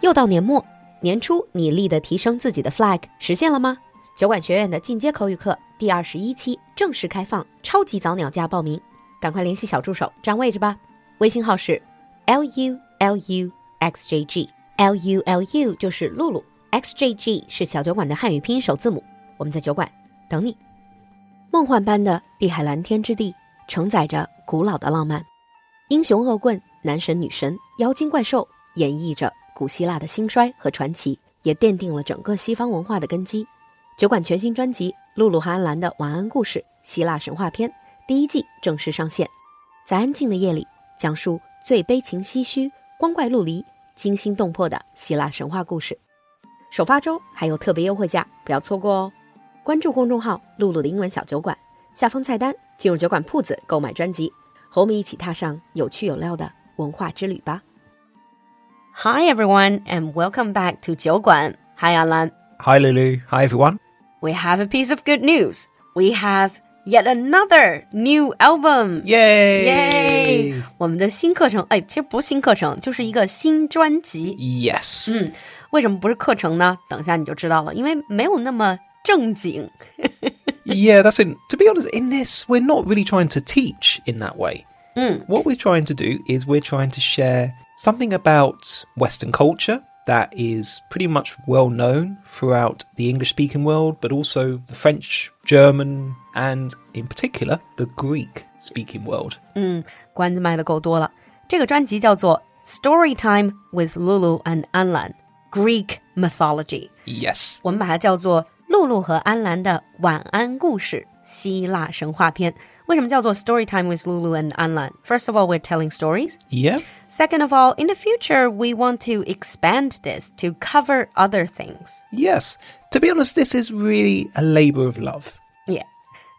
又到年末，年初你立的提升自己的 flag 实现了吗？酒馆学院的进阶口语课第二十一期正式开放，超级早鸟价报名，赶快联系小助手占位置吧。微信号是 l u l u x j g l u l u 就是露露，x j g 是小酒馆的汉语拼音首字母。我们在酒馆等你。梦幻般的碧海蓝天之地，承载着古老的浪漫，英雄恶棍、男神女神、妖精怪兽，演绎着古希腊的兴衰和传奇，也奠定了整个西方文化的根基。酒馆全新专辑《露露和安澜的晚安故事：希腊神话篇》第一季正式上线，在安静的夜里，讲述最悲情唏嘘、光怪陆离、惊心动魄的希腊神话故事。首发周还有特别优惠价，不要错过哦！关注公众号“露露的英文小酒馆”，下方菜单进入酒馆铺子购买专辑，和我们一起踏上有趣有料的文化之旅吧。Hi, everyone, and welcome back to 酒馆. Hi, Anlan. Hi, Lulu. Hi, everyone. We have a piece of good news. We have yet another new album. Yay! Yay! 我们的新课程，哎，其实不是新课程，就是一个新专辑。Yes. 嗯，为什么不是课程呢？等一下你就知道了，因为没有那么正经。yeah, that's it. To be honest, in this, we're not really trying to teach in that way. Mm. What we're trying to do is we're trying to share something about Western culture that is pretty much well known throughout the English speaking world, but also the French, German, and in particular the Greek speaking world. Mm. story Storytime with Lulu and Anlan Greek Mythology. Yes. Yes，我们把它叫做露露和安澜的晚安故事。希腊神话篇。为什么叫做 Story Time with Lulu and Anlan? First of all, we're telling stories. Yeah. Second of all, in the future, we want to expand this to cover other things. Yes. To be honest, this is really a labour of love. Yeah.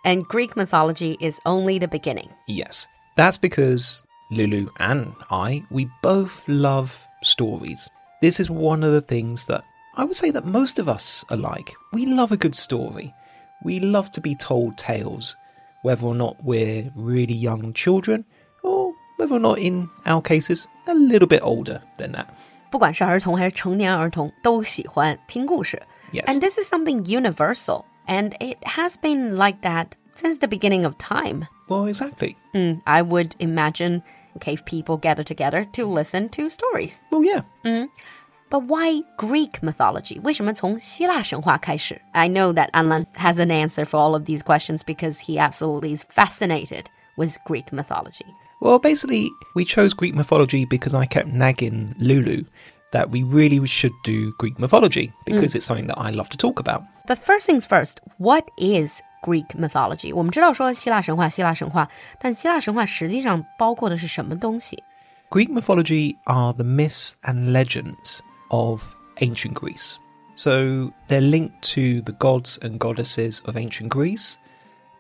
And Greek mythology is only the beginning. Yes. That's because Lulu and I, we both love stories. This is one of the things that I would say that most of us are like. We love a good story. We love to be told tales, whether or not we're really young children, or whether or not, in our cases, a little bit older than that. 不管是儿童还是成年儿童，都喜欢听故事。 Yes. And this is something universal, and it has been like that since the beginning of time. Well, exactly. Mm, I would imagine cave people gather together to listen to stories. Well, yeah. But why Greek mythology? 为什么从希腊神话开始? I know that Anlan has an answer for all of these questions because he absolutely is fascinated with Greek mythology. Well, basically, we chose Greek mythology because I kept nagging Lulu that we really should do Greek mythology because it's something that I love to talk about. But first things first, what is Greek mythology? 我们知道说希腊神话，希腊神话，但希腊神话实际上包括的是什么东西？ Greek mythology are the myths and legends of ancient Greece. So they're linked to the gods and goddesses of ancient Greece.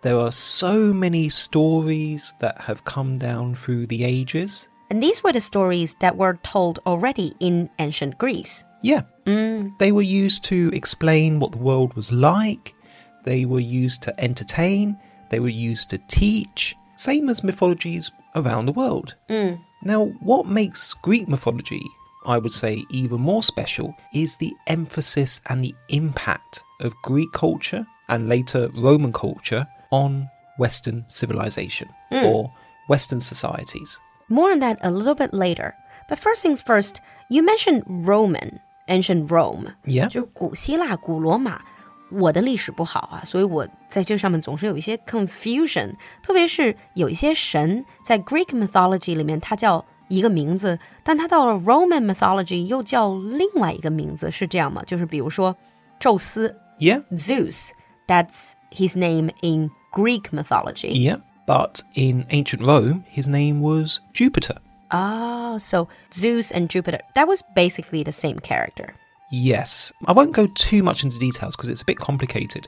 There are so many stories that have come down through the ages. And these were the stories that were told already in ancient Greece. Yeah. Mm. They were used to explain what the world was like. They were used to entertain. They were used to teach. Same as mythologies around the world. Mm. Now, what makes Greek mythology, I would say, even more special is the emphasis and the impact of Greek culture and later Roman culture on Western civilization or Western societies. More on that a little bit later. But first things first, you mentioned Roman, ancient Rome. Yeah. 就古希腊、古罗马。我的历史不好啊，所以我在这上面总是有一些 confusion。特别是有一些神在 Greek mythology 里面，它叫 一个名字，但它到了 Roman mythology 又叫另外一个名字，是这样吗？就是比如说宙斯 Yeah. Zeus, that's his name in Greek mythology. Yeah. But in ancient Rome, his name was Jupiter. Ah, so Zeus and Jupiter, that was basically the same character. Yes. I won't go too much into details because it's a bit complicated.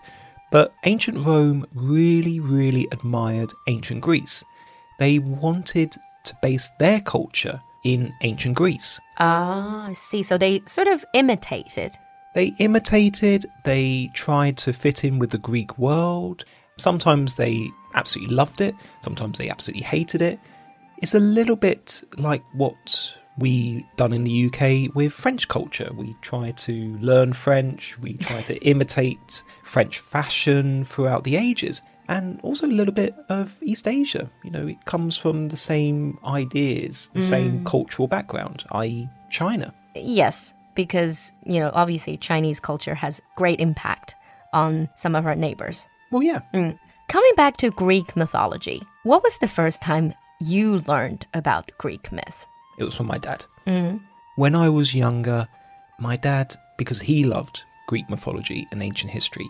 But ancient Rome really, really admired ancient Greece. They wanted to base their culture in ancient Greece. Ah, I see. So they sort of imitated. They imitated, they tried to fit in with the Greek world. Sometimes they absolutely loved it, sometimes they absolutely hated it. It's a little bit like what we done in the UK with French culture. We try to learn French, we try to imitate French fashion throughout the ages, and also a little bit of East Asia. You know, it comes from the same ideas, the mm. same cultural background, i.e., China. Yes, because, you know, obviously Chinese culture has great impact on some of our neighbors. Well, yeah. Mm. Coming back to Greek mythology, what was the first time you learned about Greek myth? It was from my dad. Mm-hmm. When I was younger, my dad, because he loved Greek mythology and ancient history,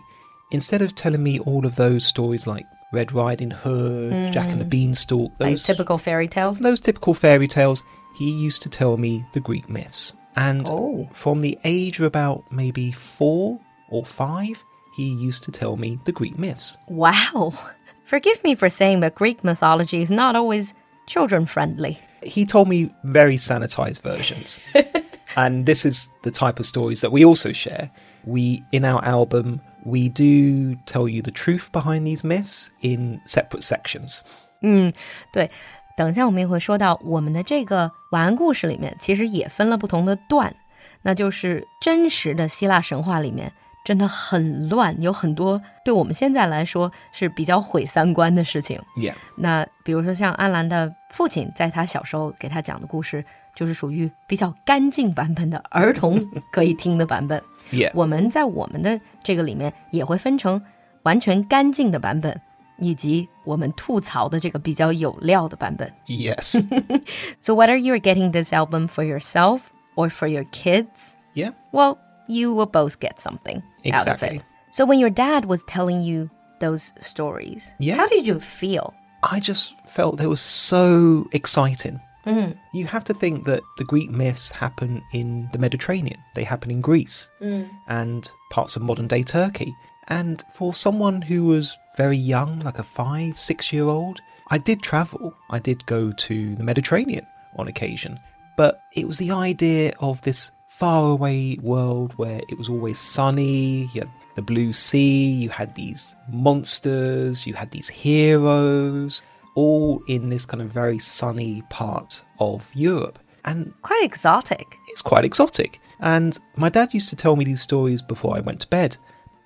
instead of telling me all of those stories like Red Riding Hood, Jack and the mm. Beanstalk, Like those typical fairy tales? those typical fairy tales, he used to tell me the Greek myths. And Oh. from the age of about maybe four or five, he used to tell me the Greek myths. Wow. Forgive me for saying, but Greek mythology is not always children friendly. He told me very sanitized versions. and this is the type of stories that we also share. We, in our album, we do tell you the truth behind these myths in separate sections. 嗯对，等一下我们也会说到，我们的这个晚安故事里面其实也分了不同的段，那就是真实的希腊神话里面真的很乱，有很多对我们现在来说是比较毁三观的事情。Yeah. 那比如说像安兰的父亲在他小时候给他讲的故事，就是属于比较干净版本的儿童可以听的版本。Yeah. 我们在我们的这个里面也会分成完全干净的版本，以及我们吐槽的这个比较有料的版本。 Yes. So whether you're getting this album for yourself or for your kids, yeah. well, you will both get something out of Exactly. it. So when your dad was telling you those stories, Yeah. how did you feel? I just felt they were so exciting. Mm-hmm. You have to think that the Greek myths happen in the Mediterranean, they happen in Greece mm. and parts of modern day Turkey. And for someone who was very young, like a five, six year old, I did travel. I did go to the Mediterranean on occasion. But it was the idea of this faraway world where it was always sunny, you had the blue sea, you had these monsters, you had these heroes, all in this kind of very sunny part of Europe. And Quite exotic. it's quite exotic. And my dad used to tell me these stories before I went to bed,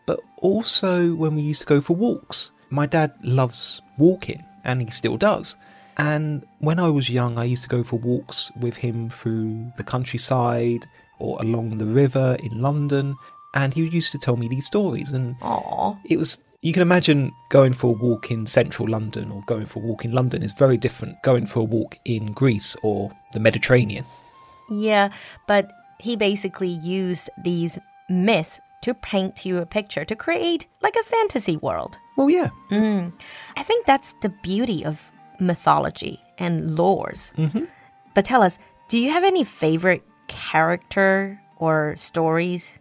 but also when we used to go for walks. My dad loves walking, and he still does. And when I was young, I used to go for walks with him through the countryside or along the river in London, and he used to tell me these stories. And Aww. it was you can imagine going for a walk in central London or going for a walk in London is very different going for a walk in Greece or the Mediterranean. Yeah, but he basically used these myths to paint you a picture, to create like a fantasy world. Well, yeah. Mm. I think that's the beauty of mythology and lores. Mm-hmm. But tell us, do you have any favorite character or stories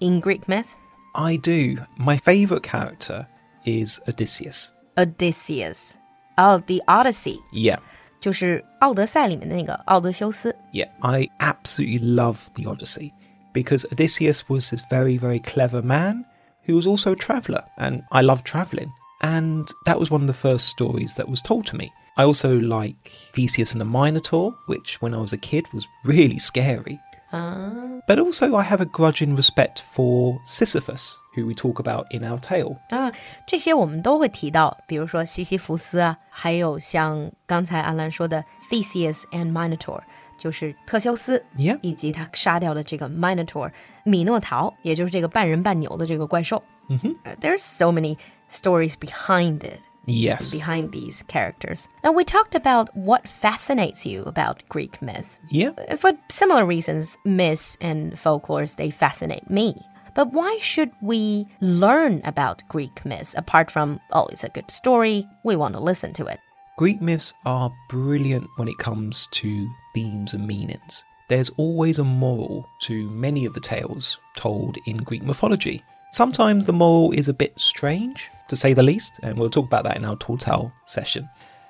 in Greek myth? I do. My favourite character is Odysseus. Odysseus. Oh, the Odyssey. Yeah. 就是奥德赛里面的那个奥德修斯。 Yeah. I absolutely love the Odyssey because Odysseus was this very, very clever man who was also a traveller, and I love travelling. And that was one of the first stories that was told to me. I also like Theseus and the Minotaur, which when I was a kid was really scary. But also, I have a grudging respect for Sisyphus, who we talk about in our tale. 啊，这些我们都会提到，比如说西西弗斯啊，还有像刚才安兰说的 Theseus and Minotaur，就是特修斯 Yeah. 以及他杀掉的这个 Minotaur 米诺陶，也就是这个半人半牛的这个怪兽。Mm-hmm. There's so many stories behind it, Yes. behind these characters. Now we talked about what fascinates you about Greek myth. Yeah. For similar reasons, myths and folklores they fascinate me. But why should we learn about Greek myths apart from oh, it's a good story, we want to listen to it? Greek myths are brilliant when it comes to themes and meanings. There's always a moral to many of the tales told in Greek mythology. Sometimes the moral is a bit strange, to say the least, and we'll talk about that in our Tall Tale session.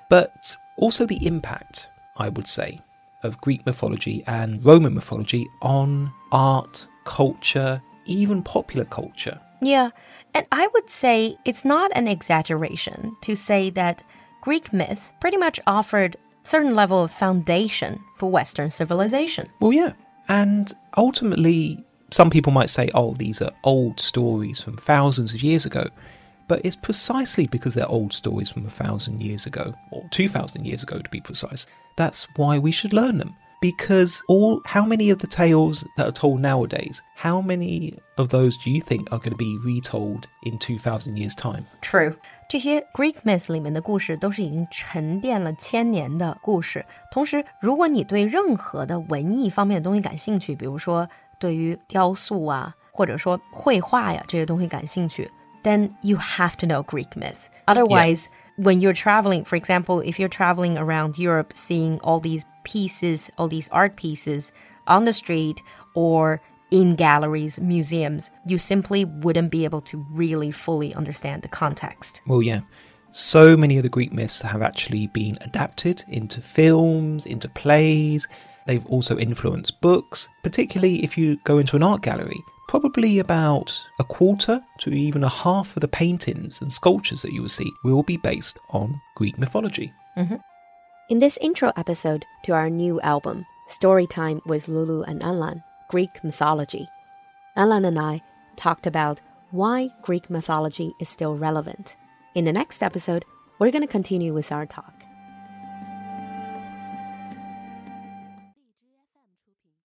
But also the impact, I would say, of Greek mythology and Roman mythology on art, culture, even popular culture. Yeah, and I would say it's not an exaggeration to say that Greek myth pretty much offered certain level of foundation for Western civilization. Well, yeah. And ultimately, some people might say, oh, these are old stories from thousands of years ago But it's precisely because they're old stories from a thousand years ago, or 2,000 years ago to be precise, that's why we should learn them. Because all, how many of the tales that are told nowadays, how many of those do you think are going to be retold in 2,000 years' time? True. 这些 Greek myths 里面的故事都是已经沉淀了千年的故事。同时，如果你对任何的文艺方面的东西感兴趣，比如说对于雕塑啊，或者说绘画呀这些东西感兴趣 ，then you have to know Greek myths. Otherwise, yeah. when you're traveling, for example, if you're traveling around Europe, seeing all these pieces, all these art pieces on the street or in galleries, museums, you simply wouldn't be able to really fully understand the context. Well, yeah. So many of the Greek myths have actually been adapted into films, into plays. They've also influenced books, particularly if you go into an art gallery. Probably about a quarter to even a half of the paintings and sculptures that you will see will be based on Greek mythology. Mm-hmm. In this intro episode to our new album, Storytime with Lulu and Anlan, Greek mythology. Anlan and I talked about why Greek mythology is still relevant. In the next episode, we're going to continue with our talk.